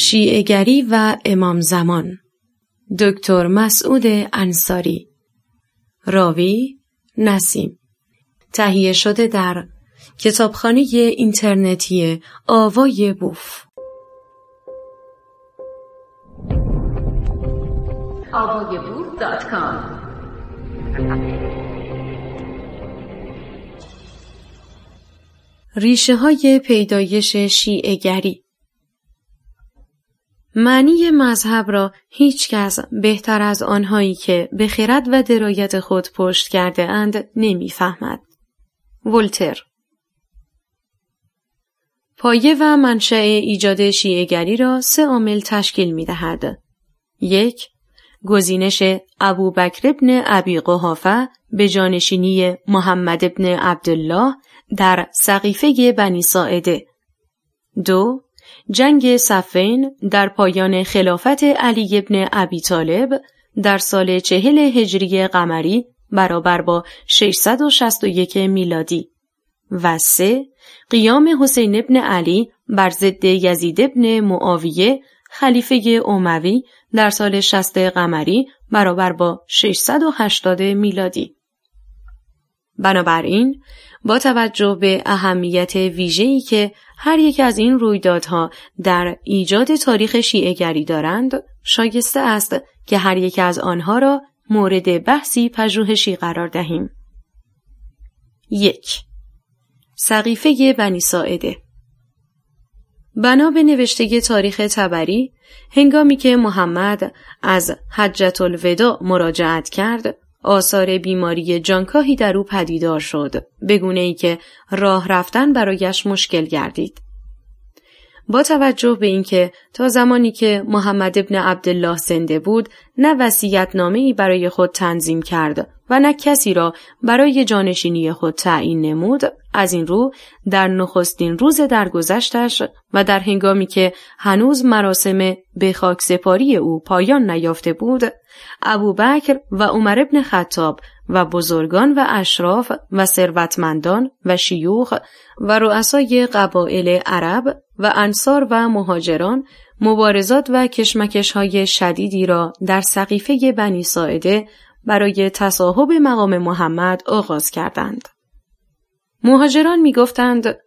شیعگری و امام زمان. دکتر مسعود انصاری. راوی نسیم. تهیه شده در کتابخانه اینترنتی آوای بوف. ریشه های پیدایش شیعگری معنی مذهب را هیچ کس بهتر از آنهایی که به خرد و درایت خود پشت کرده اند نمی‌فهمد. ولتر پایه و منشأ ایجاد شیعگری را سه عامل تشکیل می دهد. یک گزینش ابو بکر ابن ابی قحافه به جانشینی محمد ابن عبدالله در سقیفه بنی ساعده دو جنگ صفین در پایان خلافت علی ابن ابی طالب در سال چهل هجری قمری برابر با 661 میلادی و سه قیام حسین ابن علی بر ضد یزید ابن معاویه خلیفه اموی در سال 60 قمری برابر با 680 میلادی. بنابراین با توجه به اهمیت ویژه‌ای که هر یک از این رویدادها در ایجاد تاریخ شیعهگری دارند شایسته است که هر یک از آنها را مورد بحثی پژوهشی قرار دهیم. یک سقیفه بنی ساعده بنا به نوشته تاریخ تبری هنگامی که محمد از حجت الوداع مراجعت کرد آثار بیماری جانکاهی در او پدیدار شد بگونه ای که راه رفتن برایش مشکل گردید. با توجه به اینکه تا زمانی که محمد ابن عبدالله زنده بود نه وسیعت ای برای خود تنظیم کرد و نه کسی را برای جانشینی خود تعیین نمود از این رو در نخستین روز درگذشتش و در هنگامی که هنوز مراسم به خاک سپاری او پایان نیافته بود ابوبکر و عمر ابن خطاب و بزرگان و اشراف و ثروتمندان و شیوخ و رؤسای قبایل عرب و انصار و مهاجران مبارزات و کشمکش های شدیدی را در سقیفه بنی ساعده برای تصاحب مقام محمد آغاز کردند. مهاجران می گفتند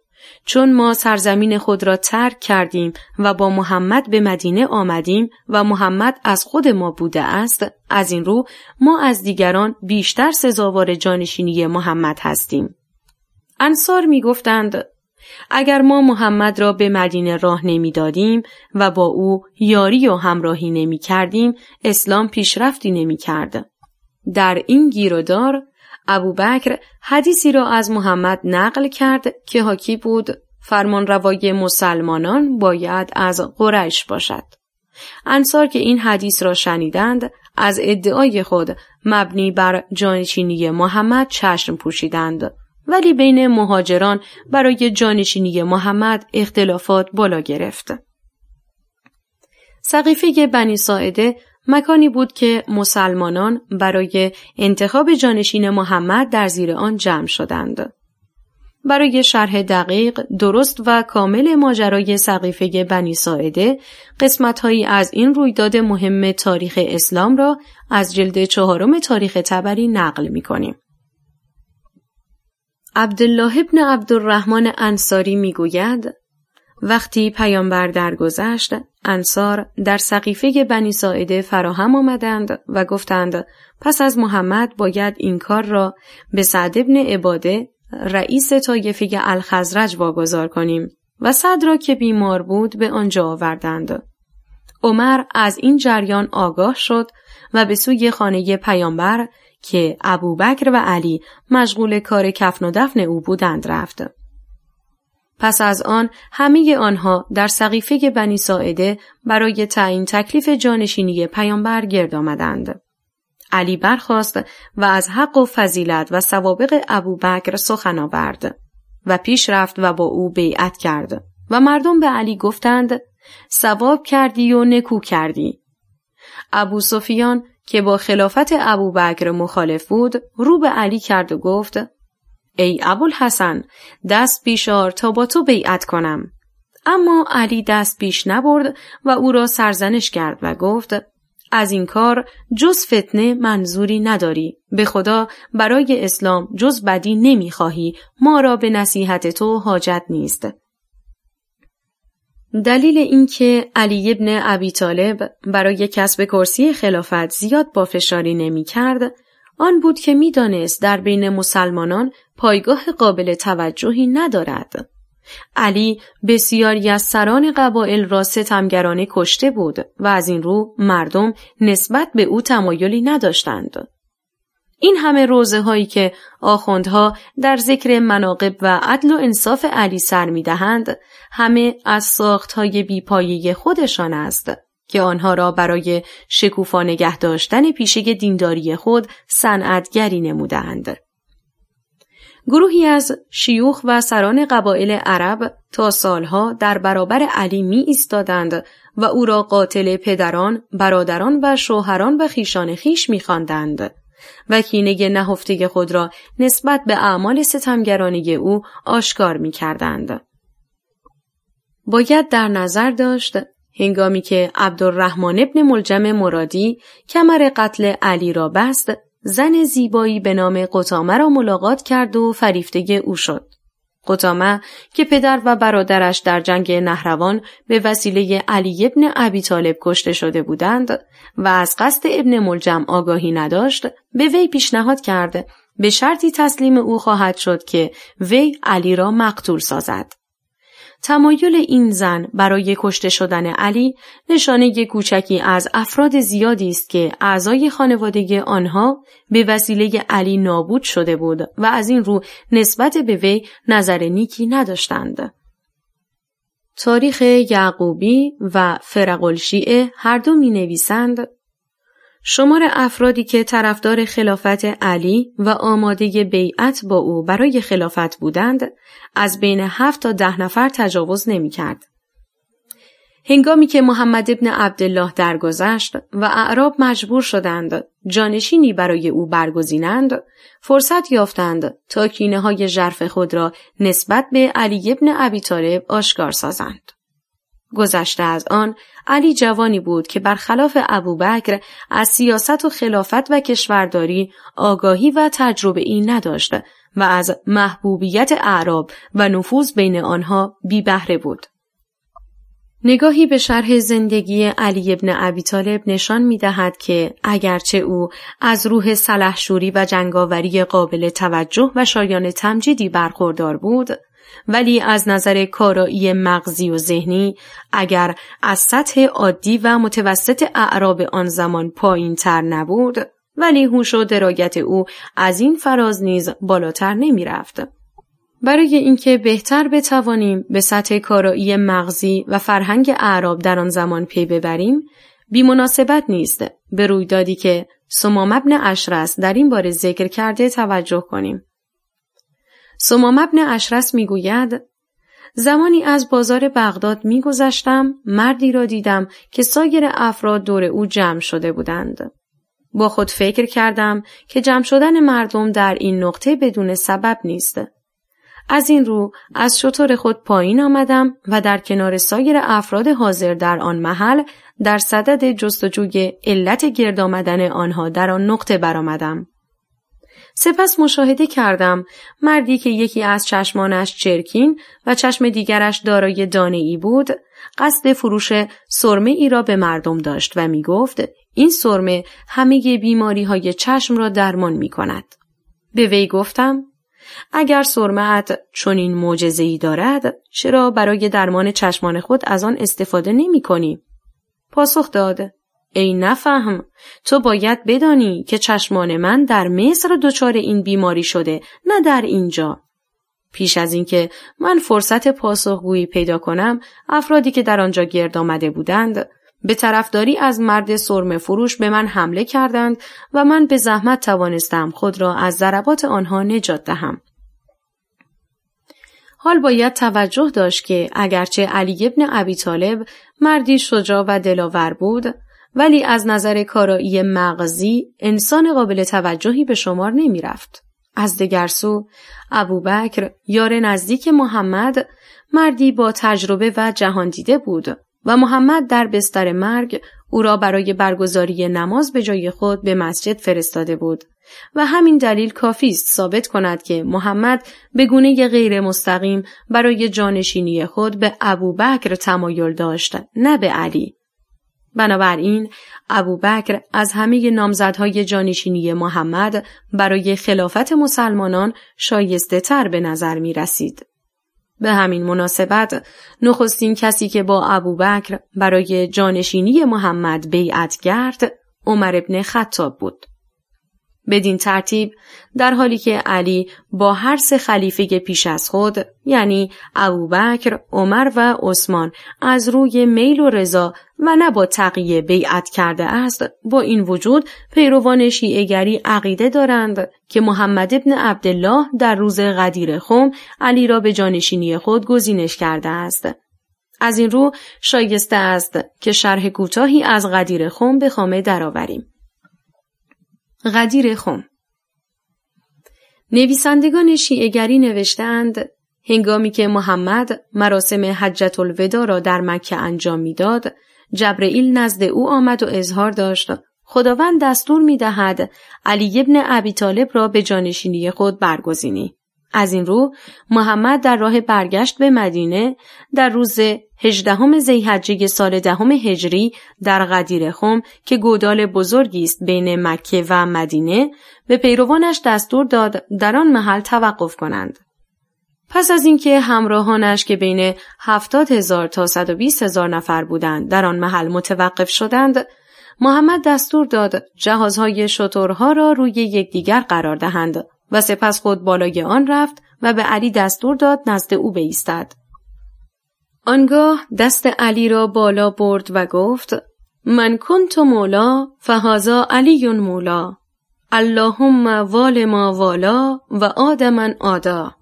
چون ما سرزمین خود را ترک کردیم و با محمد به مدینه آمدیم و محمد از خود ما بوده است از این رو ما از دیگران بیشتر سزاوار جانشینی محمد هستیم انصار می گفتند اگر ما محمد را به مدینه راه نمی‌دادیم و با او یاری و همراهی نمی کردیم اسلام پیشرفتی نمی کرد. در این گیرودار ابوبکر حدیثی را از محمد نقل کرد که حاکی بود فرمان روای مسلمانان باید از قریش باشد. انصار که این حدیث را شنیدند از ادعای خود مبنی بر جانشینی محمد چشم پوشیدند ولی بین مهاجران برای جانشینی محمد اختلافات بالا گرفت. سقیفه بنی ساعده مکانی بود که مسلمانان برای انتخاب جانشین محمد در زیر آن جمع شدند. برای شرح دقیق، درست و کامل ماجرای سقیفه بنی ساعده، قسمتهایی از این رویداد مهم تاریخ اسلام را از جلد چهارم تاریخ تبری نقل می کنیم. عبدالله ابن عبدالرحمن انصاری می گوید وقتی پیامبر درگذشت انصار در سقیفه بنی ساعده فراهم آمدند و گفتند پس از محمد باید این کار را به سعد ابن عباده رئیس طایفه الخزرج واگذار کنیم و سعد را که بیمار بود به آنجا آوردند. عمر از این جریان آگاه شد و به سوی خانه پیامبر که ابوبکر و علی مشغول کار کفن و دفن او بودند رفت. پس از آن همه آنها در سقیفه بنی ساعده برای تعیین تکلیف جانشینی پیامبر گرد آمدند. علی برخواست و از حق و فضیلت و سوابق ابوبکر سخن آورد و پیش رفت و با او بیعت کرد و مردم به علی گفتند ثواب کردی و نکو کردی ابو سفیان که با خلافت ابوبکر مخالف بود رو به علی کرد و گفت ای ابوالحسن دست بیشار تا با تو بیعت کنم. اما علی دست پیش نبرد و او را سرزنش کرد و گفت از این کار جز فتنه منظوری نداری. به خدا برای اسلام جز بدی نمی‌خواهی. ما را به نصیحت تو حاجت نیست. دلیل اینکه علی ابن ابی طالب برای کسب کرسی خلافت زیاد با فشاری نمی کرد آن بود که می‌دانست در بین مسلمانان پایگاه قابل توجهی ندارد. علی بسیاری از سران قبایل را ستمگرانه کشته بود و از این رو مردم نسبت به او تمایلی نداشتند. این همه روزه هایی که آخوندها در ذکر مناقب و عدل و انصاف علی سر می دهند همه از ساخت های بیپایه خودشان است که آنها را برای شکوفا نگه داشتن پیشه دینداری خود صنعتگری نمودند. گروهی از شیوخ و سران قبایل عرب تا سالها در برابر علی می ایستادند و او را قاتل پدران، برادران و شوهران و خیشان خیش می خواندند. و کینه نهفته خود را نسبت به اعمال ستمگرانی او آشکار می کردند. باید در نظر داشت هنگامی که عبدالرحمن ابن ملجم مرادی کمر قتل علی را بست زن زیبایی به نام قطامه را ملاقات کرد و فریفته او شد. قطامه که پدر و برادرش در جنگ نهروان به وسیله علی ابن ابی طالب کشته شده بودند و از قصد ابن ملجم آگاهی نداشت به وی پیشنهاد کرد به شرطی تسلیم او خواهد شد که وی علی را مقتول سازد. تمایل این زن برای کشته شدن علی نشانه کوچکی از افراد زیادی است که اعضای خانواده آنها به وسیله علی نابود شده بود و از این رو نسبت به وی نظر نیکی نداشتند. تاریخ یعقوبی و فرقلشیعه هر دو می نویسند شمار افرادی که طرفدار خلافت علی و آماده بیعت با او برای خلافت بودند از بین هفت تا ده نفر تجاوز نمی کرد. هنگامی که محمد ابن عبدالله درگذشت و اعراب مجبور شدند جانشینی برای او برگزینند فرصت یافتند تا کینه های جرف خود را نسبت به علی ابن ابی طالب آشکار سازند. گذشته از آن علی جوانی بود که برخلاف ابوبکر از سیاست و خلافت و کشورداری آگاهی و تجربه ای نداشت و از محبوبیت اعراب و نفوذ بین آنها بی بهره بود. نگاهی به شرح زندگی علی ابن ابی طالب نشان می دهد که اگرچه او از روح سلحشوری و جنگاوری قابل توجه و شایان تمجیدی برخوردار بود ولی از نظر کارایی مغزی و ذهنی اگر از سطح عادی و متوسط اعراب آن زمان پایین تر نبود ولی هوش و درایت او از این فراز نیز بالاتر نمی رفت. برای اینکه بهتر بتوانیم به سطح کارایی مغزی و فرهنگ اعراب در آن زمان پی ببریم بی مناسبت نیست به رویدادی که سمام ابن اشرس در این باره ذکر کرده توجه کنیم. سمام ابن اشرس می‌گوید زمانی از بازار بغداد میگذشتم مردی را دیدم که سایر افراد دور او جمع شده بودند. با خود فکر کردم که جمع شدن مردم در این نقطه بدون سبب نیست. از این رو از شطور خود پایین آمدم و در کنار سایر افراد حاضر در آن محل در صدد جستجوی علت گرد آمدن آنها در آن نقطه برآمدم. سپس مشاهده کردم مردی که یکی از چشمانش چرکین و چشم دیگرش دارای دانه ای بود قصد فروش سرمه ای را به مردم داشت و می گفت این سرمه همه بیماری های چشم را درمان می کند. به وی گفتم اگر سرمهت چنین معجزه ای دارد چرا برای درمان چشمان خود از آن استفاده نمی کنی؟ پاسخ داد ای نفهم تو باید بدانی که چشمان من در مصر دچار این بیماری شده نه در اینجا پیش از اینکه من فرصت پاسخگویی پیدا کنم افرادی که در آنجا گرد آمده بودند به طرفداری از مرد سرم فروش به من حمله کردند و من به زحمت توانستم خود را از ضربات آنها نجات دهم. حال باید توجه داشت که اگرچه علی ابن ابی طالب مردی شجاع و دلاور بود ولی از نظر کارایی مغزی انسان قابل توجهی به شمار نمی رفت. از دگرسو ابوبکر یار نزدیک محمد مردی با تجربه و جهان دیده بود و محمد در بستر مرگ او را برای برگزاری نماز به جای خود به مسجد فرستاده بود و همین دلیل کافی است ثابت کند که محمد به گونه غیر مستقیم برای جانشینی خود به ابوبکر تمایل داشت نه به علی بنابراین ابوبکر از همه نامزدهای جانشینی محمد برای خلافت مسلمانان شایسته تر به نظر می رسید. به همین مناسبت نخستین کسی که با ابوبکر برای جانشینی محمد بیعت کرد عمر ابن خطاب بود. بدین ترتیب در حالی که علی با هر سه خلیفه پیش از خود یعنی ابوبکر، عمر و عثمان از روی میل و رضا و نه با تقیه بیعت کرده است با این وجود پیروان شیعهگری عقیده دارند که محمد ابن عبدالله در روز غدیر خم علی را به جانشینی خود گزینش کرده است. از این رو شایسته است که شرح کوتاهی از غدیر خم به خامه درآوریم. غدیر خم نویسندگان شیعگری نوشتند هنگامی که محمد مراسم حجت الودا را در مکه انجام می‌داد جبرئیل نزد او آمد و اظهار داشت خداوند دستور می دهد علی ابن ابی طالب را به جانشینی خود برگزینی. از این رو محمد در راه برگشت به مدینه در روز هجدهم زیحجه سال دهم هجری در غدیر خم که گودال بزرگی است بین مکه و مدینه به پیروانش دستور داد در آن محل توقف کنند. پس از اینکه همراهانش که بین هفتاد هزار تا صد و بیست هزار نفر بودند در آن محل متوقف شدند محمد دستور داد جهازهای شطورها را روی یکدیگر قرار دهند و سپس خود بالای آن رفت و به علی دستور داد نزد او بایستد. آنگاه دست علی را بالا برد و گفت من کنت مولا فهازا علی مولا. اللهم وال ما والا و آدمن آدا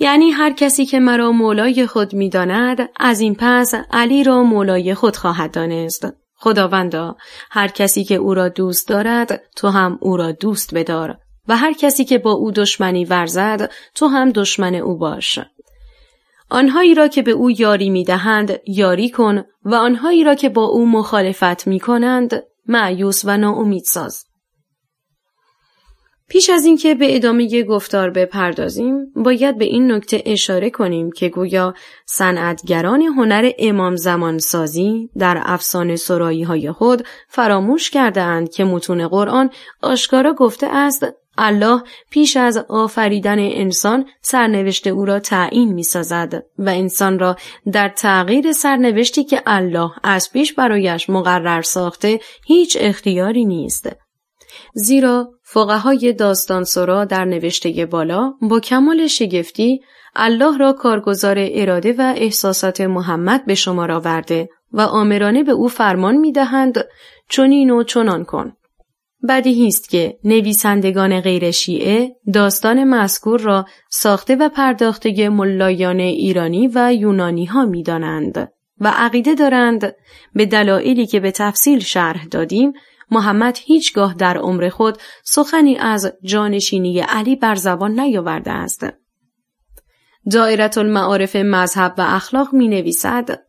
یعنی هر کسی که مرا مولای خود می‌داند از این پس علی را مولای خود خواهد دانست. خداوندا هر کسی که او را دوست دارد تو هم او را دوست بدار. و هر کسی که با او دشمنی ورزد تو هم دشمن او باش آنهایی را که به او یاری می‌دهند یاری کن و آنهایی را که با او مخالفت می کنند معیوس و ناامید ساز. پیش از اینکه به ادامه گفتار بپردازیم باید به این نکته اشاره کنیم که گویا صنعتگران هنر امام زمان سازی در افسانه سرایی های خود فراموش کرده که متون قرآن آشکارا گفته است الله پیش از آفریدن انسان سرنوشت او را تعیین می سازد و انسان را در تغییر سرنوشتی که الله از پیش برایش مقرر ساخته هیچ اختیاری نیست. زیرا فقهای داستان سرا در نوشته بالا با کمال شگفتی الله را کارگزار اراده و احساسات محمد به شما را ورده و آمرانه به او فرمان می دهند چنین و چنان کن. بدیهی است که نویسندگان غیر شیعه داستان مذکور را ساخته و پرداخته ملایان ایرانی و یونانی ها می دانند و عقیده دارند به دلایلی که به تفصیل شرح دادیم محمد هیچگاه در عمر خود سخنی از جانشینی علی بر زبان نیاورده است. دائرت المعارف مذهب و اخلاق می نویسد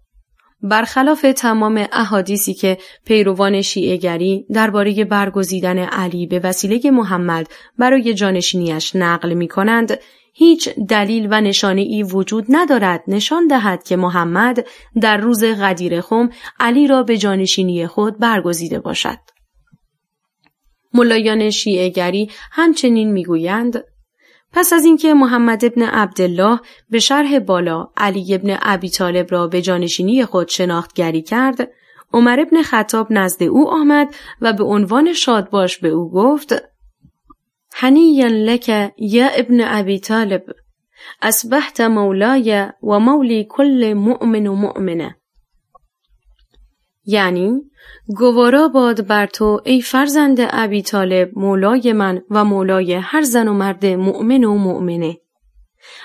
برخلاف تمام احادیثی که پیروان شیعهگری درباره برگزیدن علی به وسیله محمد برای جانشینیش نقل می کنند، هیچ دلیل و نشانه ای وجود ندارد نشان دهد که محمد در روز غدیر خم علی را به جانشینی خود برگزیده باشد. ملایان شیعهگری همچنین می‌گویند پس از اینکه محمد ابن عبدالله به شرح بالا علی ابن ابی طالب را به جانشینی خود شناختگری کرد عمر ابن خطاب نزد او آمد و به عنوان شادباش به او گفت حنیا لک یا ابن ابی طالب اصبحت مولای و مولی کل مؤمن و مؤمنه. یعنی گوارا باد بر تو ای فرزند ابی طالب مولای من و مولای هر زن و مرد مؤمن و مؤمنه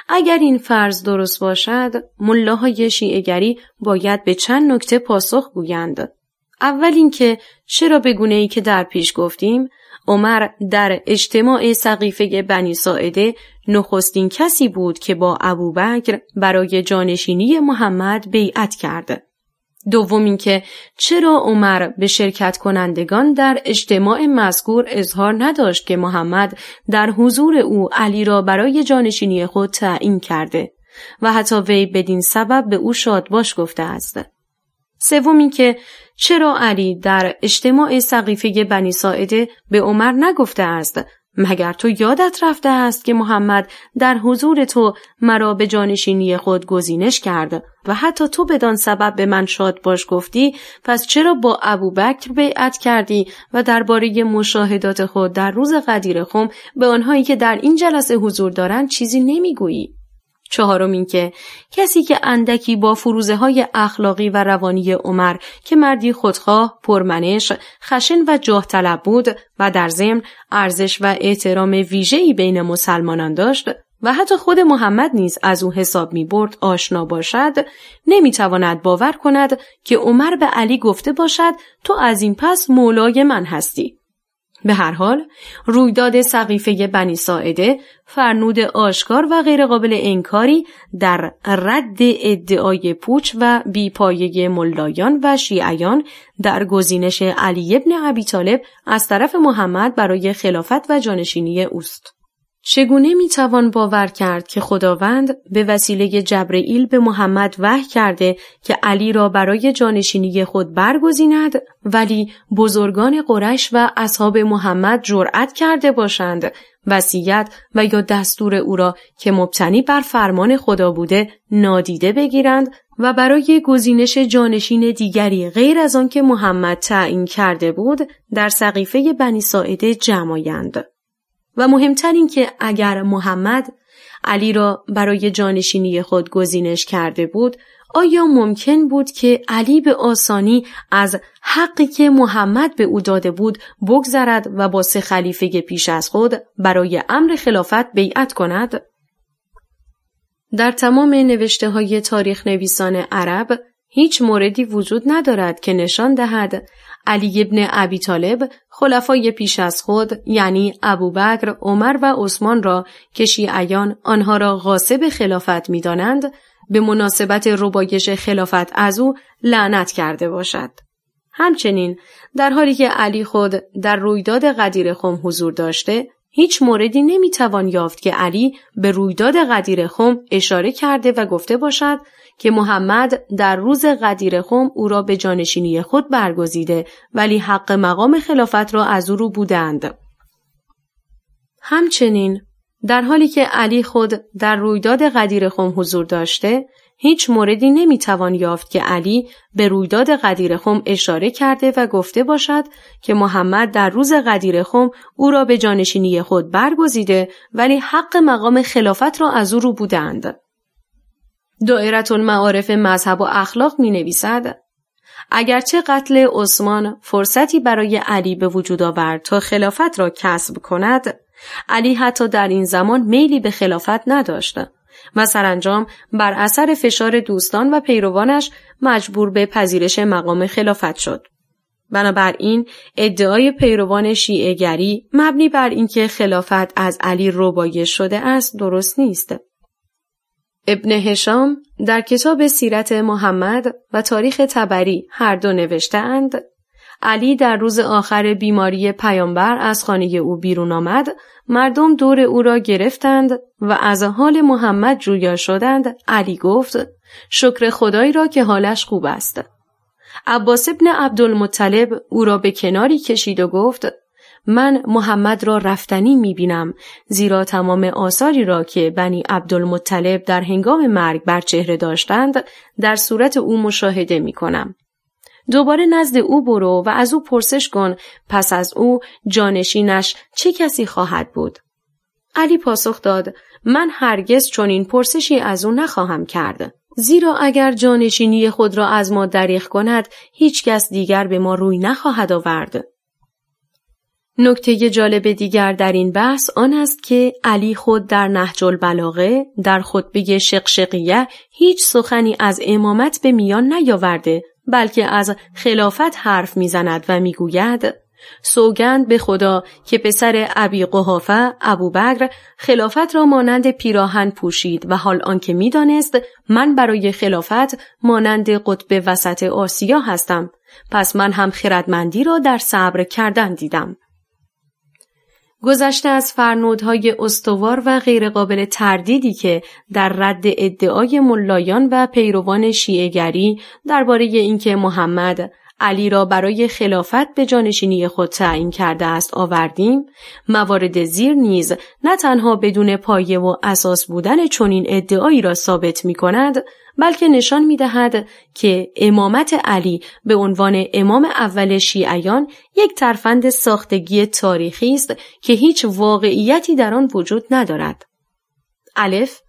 اگر این فرض درست باشد ملاهای شیعگری باید به چند نکته پاسخ گویند اول اینکه چرا به گونه ای که در پیش گفتیم عمر در اجتماع سقیفه بنی ساعده نخستین کسی بود که با ابوبکر برای جانشینی محمد بیعت کرد. دوم اینکه چرا عمر به شرکت کنندگان در اجتماع مذکور اظهار نداشت که محمد در حضور او علی را برای جانشینی خود تعیین کرده و حتی وی بدین سبب به او شادباش گفته است. سوم اینکه چرا علی در اجتماع سقیفه بنی ساعده به عمر نگفته است مگر تو یادت رفته است که محمد در حضور تو مرا به جانشینی خود گزینش کرد و حتی تو بدان سبب به من شاد باش گفتی پس چرا با ابوبکر بیعت کردی و درباره مشاهدات خود در روز قدیر خم به آنهایی که در این جلسه حضور دارند چیزی نمی‌گویی؟ چهارم اینکه کسی که اندکی با فروزه های اخلاقی و روانی عمر که مردی خودخواه، پرمنش، خشن و جاه طلب بود و در ضمن ارزش و احترام ویژه‌ای بین مسلمانان داشت و حتی خود محمد نیز از او حساب می برد آشنا باشد نمی تواند باور کند که عمر به علی گفته باشد تو از این پس مولای من هستی. به هر حال رویداد سقیفه بنی ساعده فرنود آشکار و غیرقابل انکاری در رد ادعای پوچ و بیپایه ملایان و شیعیان در گزینش علی ابن ابی طالب از طرف محمد برای خلافت و جانشینی اوست. چگونه می‌توان باور کرد که خداوند به وسیله جبرئیل به محمد وحی کرده که علی را برای جانشینی خود برگزیند ولی بزرگان قرش و اصحاب محمد جرأت کرده باشند وصیت و یا دستور او را که مبتنی بر فرمان خدا بوده نادیده بگیرند و برای گزینش جانشین دیگری غیر از آنکه محمد تعیین کرده بود در سقیفه بنی ساعده جمعایند. و مهمتر این که اگر محمد علی را برای جانشینی خود گزینش کرده بود آیا ممکن بود که علی به آسانی از حقی که محمد به او داده بود بگذرد و با سه خلیفه پیش از خود برای امر خلافت بیعت کند؟ در تمام نوشته های تاریخ نویسان عرب هیچ موردی وجود ندارد که نشان دهد علی ابن ابی طالب خلفای پیش از خود یعنی ابوبکر، عمر و عثمان را که شیعیان آنها را غاصب خلافت می‌دانند به مناسبت ربایش خلافت از او لعنت کرده باشد. همچنین در حالی که علی خود در رویداد قدیر خم حضور داشته هیچ موردی نمی‌توان یافت که علی به رویداد قدیر خم اشاره کرده و گفته باشد که محمد در روز قدیر خم او را به جانشینی خود برگزیده ولی حق مقام خلافت را از او رو بودند. همچنین در حالی که علی خود در رویداد قدیر خم حضور داشته هیچ موردی نمی‌توان یافت که علی به رویداد قدیر خم اشاره کرده و گفته باشد که محمد در روز قدیر خم او را به جانشینی خود برگزیده ولی حق مقام خلافت را از او رو بودند. دائرت المعارف مذهب و اخلاق می نویسد اگرچه قتل عثمان فرصتی برای علی به وجود آورد تا خلافت را کسب کند علی حتی در این زمان میلی به خلافت نداشت و سرانجام بر اثر فشار دوستان و پیروانش مجبور به پذیرش مقام خلافت شد. بنابراین ادعای پیروان شیعهگری مبنی بر اینکه خلافت از علی ربایش شده است درست نیست. ابن هشام در کتاب سیرت محمد و تاریخ تبری هر دو نوشتهاند علی در روز آخر بیماری پیامبر از خانه او بیرون آمد مردم دور او را گرفتند و از حال محمد جویا شدند علی گفت شکر خدایی را که حالش خوب است. عباس ابن عبدالمطلب او را به کناری کشید و گفت من محمد را رفتنی می بینم زیرا تمام آثاری را که بنی عبدالمطلب در هنگام مرگ بر چهره داشتند در صورت او مشاهده می کنم. دوباره نزد او برو و از او پرسش کن پس از او جانشینش چه کسی خواهد بود؟ علی پاسخ داد من هرگز چنین پرسشی از او نخواهم کرد. زیرا اگر جانشینی خود را از ما دریغ کند هیچ کس دیگر به ما روی نخواهد آورد. نکته جالب دیگر در این بحث آن است که علی خود در نهج البلاغه در خطبه شقشقیه هیچ سخنی از امامت به میان نیاورده بلکه از خلافت حرف می‌زند و می‌گوید سوگند به خدا که پسر ابی قحافه ابوبکر خلافت را مانند پیراهن پوشید و حال آنکه می‌دانست من برای خلافت مانند قطب وسط آسیا هستم پس من هم خردمندی را در صبر کردن دیدم. گذشته از فرنودهای استوار و غیرقابل تردیدی که در رد ادعای ملایان و پیروان شیعهگری درباره اینکه محمد علی را برای خلافت به جانشینی خود تعیین کرده است آوردیم موارد زیر نیز نه تنها بدون پایه و اساس بودن چنین ادعایی را ثابت می کند بلکه نشان می دهد که امامت علی به عنوان امام اول شیعیان یک ترفند ساختگی تاریخی است که هیچ واقعیتی در آن وجود ندارد. الف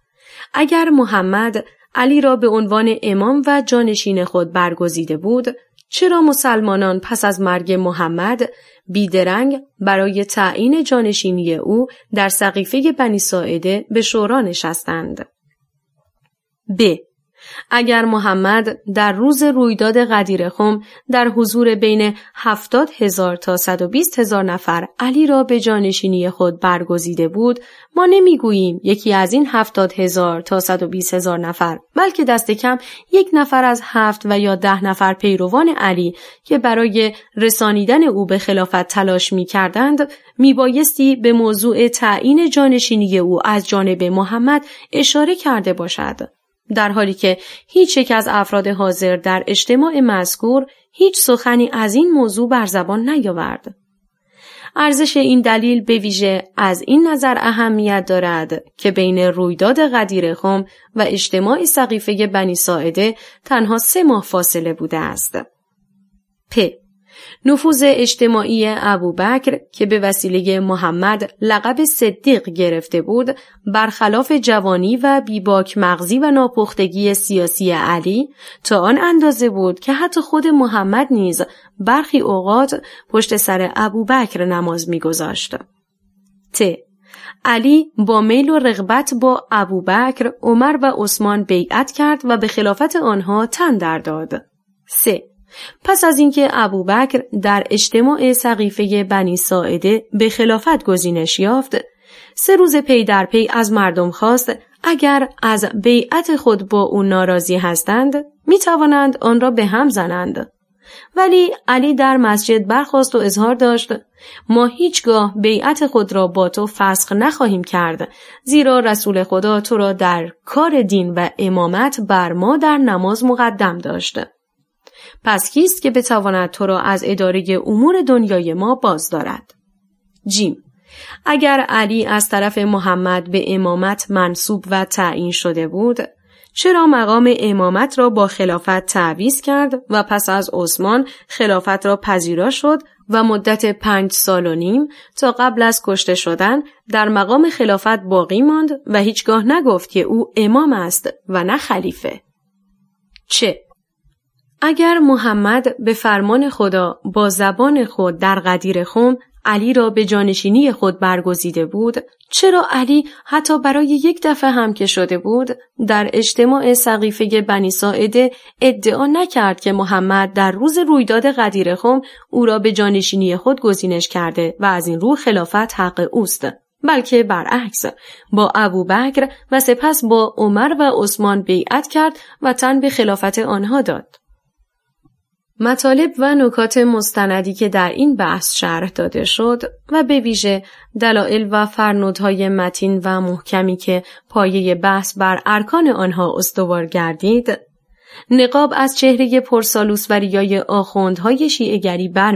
اگر محمد علی را به عنوان امام و جانشین خود برگزیده بود چرا مسلمانان پس از مرگ محمد بیدرنگ برای تعیین جانشینی او در سقیفه بنی ساعده به شورا نشستند؟ ب. اگر محمد در روز رویداد قدیر خم در حضور بین هفتاد هزار تا 120 هزار نفر علی را به جانشینی خود برگزیده بود ما نمی‌گوییم یکی از این هفتاد هزار تا 120 هزار نفر بلکه دست کم یک نفر از هفت و یا ده نفر پیروان علی که برای رسانیدن او به خلافت تلاش می کردند می بایستی به موضوع تعیین جانشینی او از جانب محمد اشاره کرده باشد. در حالی که هیچ یک از افراد حاضر در اجتماع مذکور هیچ سخنی از این موضوع بر زبان نیاورد. ارزش این دلیل به ویژه از این نظر اهمیت دارد که بین رویداد قدیر خم و اجتماع سقیفه بنی ساعده تنها سه ماه فاصله بوده است. پ. نفوذ اجتماعی ابوبکر که به وسیله محمد لقب صدیق گرفته بود برخلاف جوانی و بیباک مغزی و ناپختگی سیاسی علی تا آن اندازه بود که حتی خود محمد نیز برخی اوقات پشت سر ابوبکر نماز میگذاشت. ت علی با میل و رغبت با ابوبکر، عمر و عثمان بیعت کرد و به خلافت آنها تن در داد. 3. پس از اینکه ابوبکر در اجتماع سقیفه بنی ساعده به خلافت گزینش یافت سه روز پی در پی از مردم خواست اگر از بیعت خود با او ناراضی هستند می توانند آن را به هم زنند. ولی علی در مسجد برخواست و اظهار داشت ما هیچگاه بیعت خود را با تو فسخ نخواهیم کرد زیرا رسول خدا تو را در کار دین و امامت بر ما در نماز مقدم داشت. پس کیست که بتواند تو را از اداره امور دنیای ما باز دارد؟ جیم اگر علی از طرف محمد به امامت منصوب و تعیین شده بود چرا مقام امامت را با خلافت تعویز کرد و پس از عثمان خلافت را پذیرا شد و مدت پنج سال و نیم تا قبل از کشته شدن در مقام خلافت باقی ماند و هیچگاه نگفت که او امام است و نه خلیفه. چه؟ اگر محمد به فرمان خدا با زبان خود در قدیر خم علی را به جانشینی خود برگزیده بود چرا علی حتی برای یک دفعه هم که شده بود در اجتماع سقیفه بنی ساعده ادعا نکرد که محمد در روز رویداد قدیر خم او را به جانشینی خود گزینش کرده و از این رو خلافت حق اوست. بلکه برعکس با ابوبکر و سپس با عمر و عثمان بیعت کرد و تن به خلافت آنها داد. مطالب و نکات مستندی که در این بحث شرح داده شد و به ویژه دلایل و فرنودهای متین و محکمی که پایه بحث بر ارکان آنها استوار گردید نقاب از چهره پرسالوس و ریای آخوندهای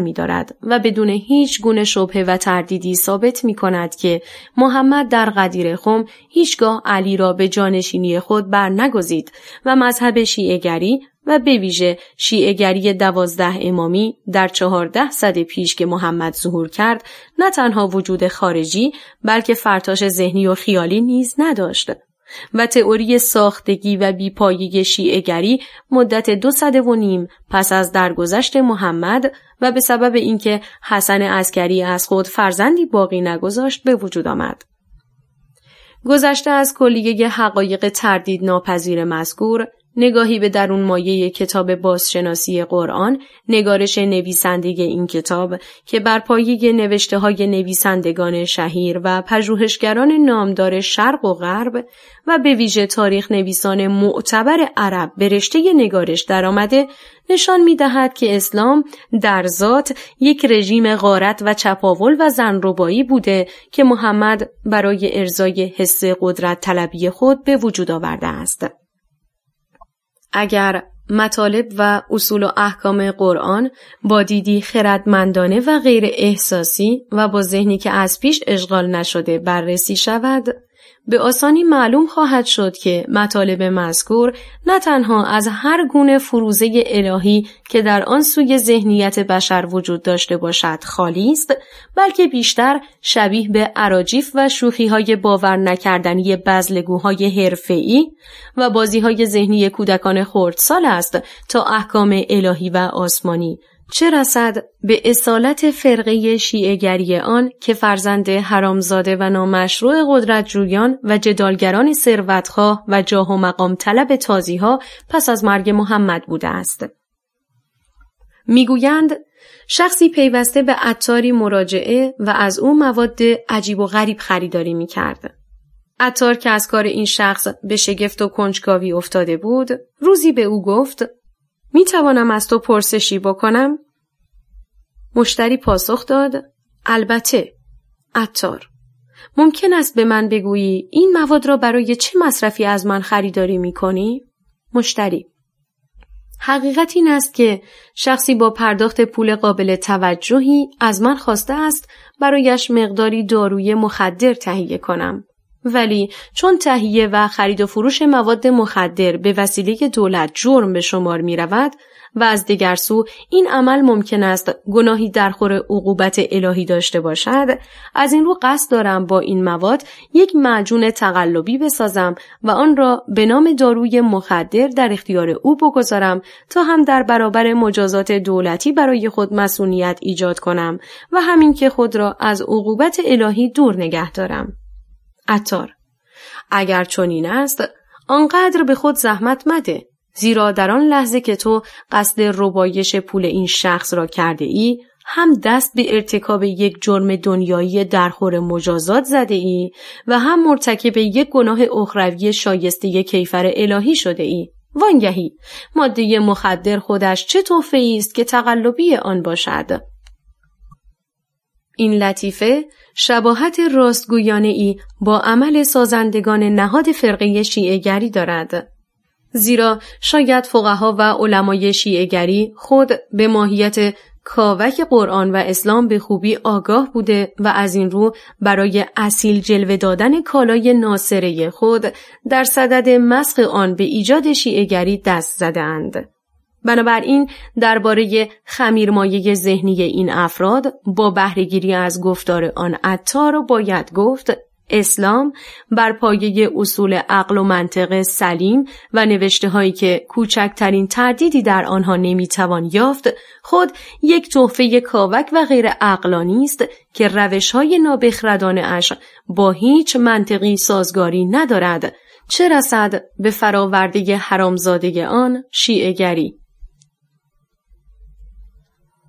می دارد و بدون هیچ گونه شبه و تردیدی ثابت می کند که محمد در قدیر خم هیچگاه علی را به جانشینی خود بر نگزید و مذهب شیعگری و به ویژه شیعهگری دوازده امامی در چهارده صد پیش که محمد ظهور کرد نه تنها وجود خارجی بلکه فرتاش ذهنی و خیالی نیز نداشت و تئوری ساختگی و بیپایه شیعهگری مدت دو صده و نیم پس از درگذشت محمد و به سبب اینکه حسن عسکری از خود فرزندی باقی نگذاشت به وجود آمد. گذشته از کلیه حقایق تردید ناپذیر مذکور نگاهی به درون مایه کتاب بازشناسی قرآن نگارش نویسنده این کتاب که بر پایه نوشته های نویسندگان شهیر و پژوهشگران نامدار شرق و غرب و به ویژه تاریخ نویسان معتبر عرب به رشته نگارش درآمده نشان می دهد که اسلام در ذات یک رژیم غارت و چپاول و زنربایی بوده که محمد برای ارزای حس قدرت طلبی خود به وجود آورده است. اگر مطالب و اصول و احکام قرآن با دیدی خردمندانه و غیر احساسی و با ذهنی که از پیش اشغال نشده بررسی شود به آسانی معلوم خواهد شد که مطالب مذکور نه تنها از هر گونه فروزه الهی که در آن سوی ذهنیت بشر وجود داشته باشد خالی است بلکه بیشتر شبیه به عراجیف و های باور نکردنی بزلگوهای حرفه‌ای و های ذهنی کودکان خردسال است تا احکام الهی و آسمانی. چه رسد به اصالت فرقه شیعگری آن که فرزند حرامزاده و نامشروع قدرت جویان و جدالگران ثروتخواه و جاه و مقام طلب تازیها پس از مرگ محمد بوده است. می‌گویند شخصی پیوسته به عطاری مراجعه و از او مواد عجیب و غریب خریداری می‌کرد. عطار که از کار این شخص به شگفت و کنجکاوی افتاده بود روزی به او گفت می توانم از تو پرسشی بکنم؟ مشتری پاسخ داد البته عطار ممکن است به من بگویی این مواد را برای چه مصرفی از من خریداری می کنی؟ مشتری حقیقت این است که شخصی با پرداخت پول قابل توجهی از من خواسته است برایش مقداری داروی مخدر تهیه کنم. ولی چون تهیه و خرید و فروش مواد مخدر به وسیله دولت جرم به شمار می رود و از دیگر سو این عمل ممکن است گناهی در خور عقوبت الهی داشته باشد از این رو قصد دارم با این مواد یک معجون تقلبی بسازم و آن را به نام داروی مخدر در اختیار او بگذارم تا هم در برابر مجازات دولتی برای خود مسئولیت ایجاد کنم و همین که خود را از عقوبت الهی دور نگه دارم. عطار اگر چنین است آنقدر به خود زحمت مده زیرا در آن لحظه که تو قصد ربایش پول این شخص را کرده ای هم دست به ارتکاب یک جرم دنیایی درخور مجازات زده ای و هم مرتکب یک گناه اخروی شایسته کیفر الهی شده ای. وانگهی ماده مخدر خودش چه توفه است که تقلبی آن باشد؟ این لطیفه شباهت راستگویانه ای با عمل سازندگان نهاد فرقه شیعهگری دارد. زیرا شاید فقها و علمای شیعهگری خود به ماهیت کاوک قرآن و اسلام به خوبی آگاه بوده و از این رو برای اصیل جلوه دادن کالای ناصره خود در صدد مسخ آن به ایجاد شیعهگری دست زدهاند. بنابراین درباره خمیرمایه ذهنی این افراد با بهرهگیری از گفتار آن عطار باید گفت اسلام بر پایه اصول عقل و منطق سلیم و نوشته هایی که کوچکترین تردیدی در آنها نمی‌توان یافت خود یک تحفه کاوک و غیر عقلانی است که روش های نابخردانه اش با هیچ منطقی سازگاری ندارد. چه رسد به فراورده حرامزاده آن شیعگری